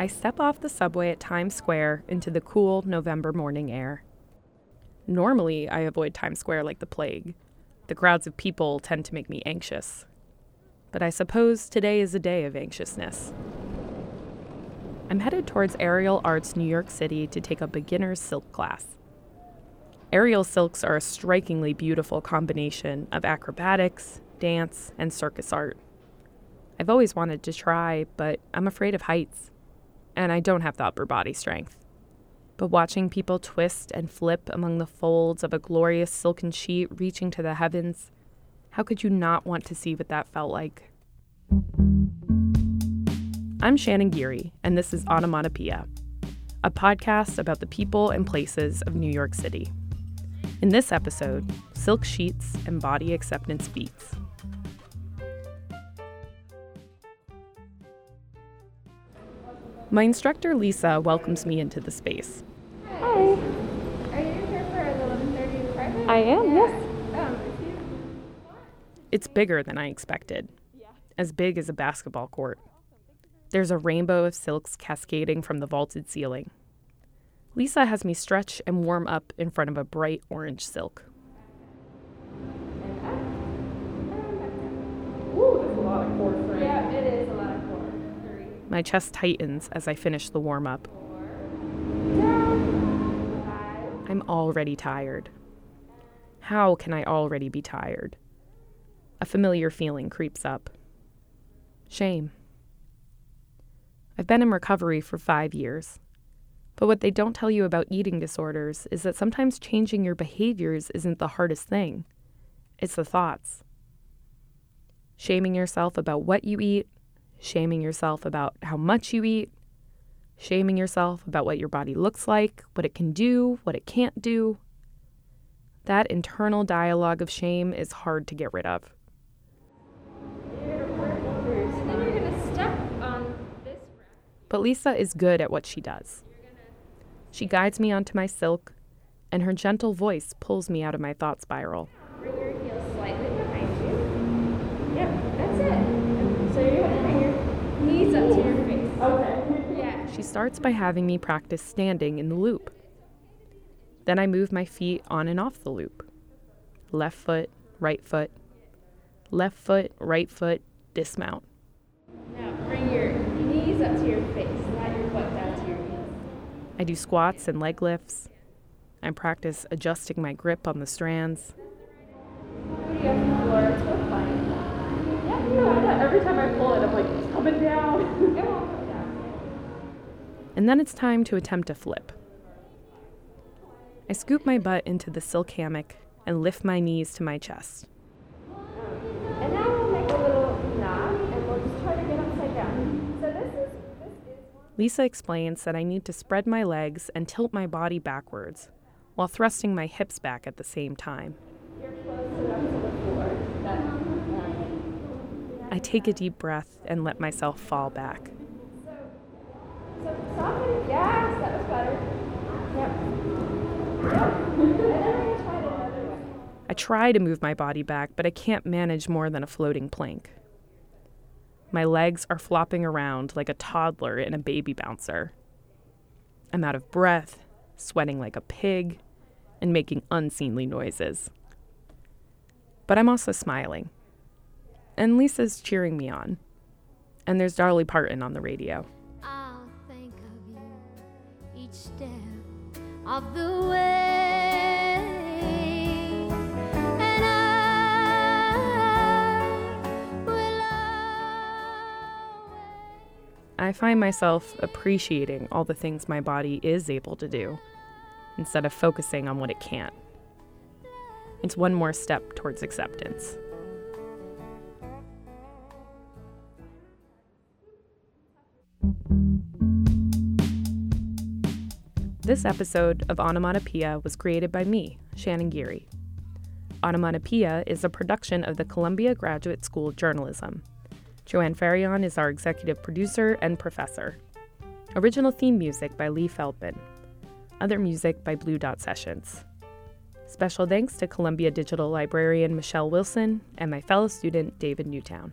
I step off the subway at Times Square into the cool November morning air. Normally, I avoid Times Square like the plague. The crowds of people tend to make me anxious. But I suppose today is a day of anxiousness. I'm headed towards Aerial Arts New York City to take a beginner's silk class. Aerial silks are a strikingly beautiful combination of acrobatics, dance, and circus art. I've always wanted to try, but I'm afraid of heights, and I don't have the upper body strength. But watching people twist and flip among the folds of a glorious silken sheet reaching to the heavens, how could you not want to see what that felt like? I'm Shannon Geary, and this is Onomatopoeia, a podcast about the people and places of New York City. In this episode, silk sheets and body acceptance feats. My instructor Lisa welcomes me into the space. Hi. Are you here for the 11:30 private? I am, yes. Um, It's bigger than I expected, as big as a basketball court. There's a rainbow of silks cascading from the vaulted ceiling. Lisa has me stretch and warm up in front of a bright orange silk. Yeah, it is a lot of core. My chest tightens as I finish the warm up. I'm already tired. How can I already be tired? A familiar feeling creeps up. Shame. I've been in recovery for five years. But what they don't tell you about eating disorders is that sometimes changing your behaviors isn't the hardest thing, it's the thoughts. Shaming yourself about what you eat, shaming yourself about how much you eat, shaming yourself about what your body looks like, what it can do, what it can't do. That internal dialogue of shame is hard to get rid of. But Lisa is good at what she does. She guides me onto my silk, and her gentle voice pulls me out of my thought spiral. Bring your heels slightly behind you. Yep, that's it. So you're gonna bring your knees up to your face. Okay. Yeah. She starts by having me practice standing in the loop. Then I move my feet on and off the loop. Left foot, right foot, left foot, right foot, dismount. Now bring your knees up to your face, not your butt down to your knees. I do squats and leg lifts. I practice adjusting my grip on the strands. Booty up the floor. It's so. Yeah, you know, I know. Every time I pull it, I'm like, it's coming down. it won't come down. And then it's time to attempt a flip. I scoop my butt into the silk hammock and lift my knees to my chest. And now we'll make a little knot, and we'll just try to get upside down. So this is this is Lisa explains that I need to spread my legs and tilt my body backwards while thrusting my hips back at the same time. you're close enough to the floor. That's I take a deep breath and let myself fall back. Yes, that was better. Yep. I try to move my body back, but I can't manage more than a floating plank. My legs are flopping around like a toddler in a baby bouncer. I'm out of breath, sweating like a pig, and making unseemly noises. But I'm also smiling. And Lisa's cheering me on. And there's Dolly Parton on the radio. Of the way. And I I find myself appreciating all the things my body is able to do instead of focusing on what it can't. It's one more step towards acceptance. This episode of Onomatopoeia was created by me, Shannon Geary. Onomatopoeia is a production of the Columbia Graduate School of Journalism. Joanne Faryon is our executive producer and professor. Original theme music by Lee Feldman. Other music by Blue Dot Sessions. Special thanks to Columbia Digital Librarian Michelle Wilson and my fellow student David Newtown.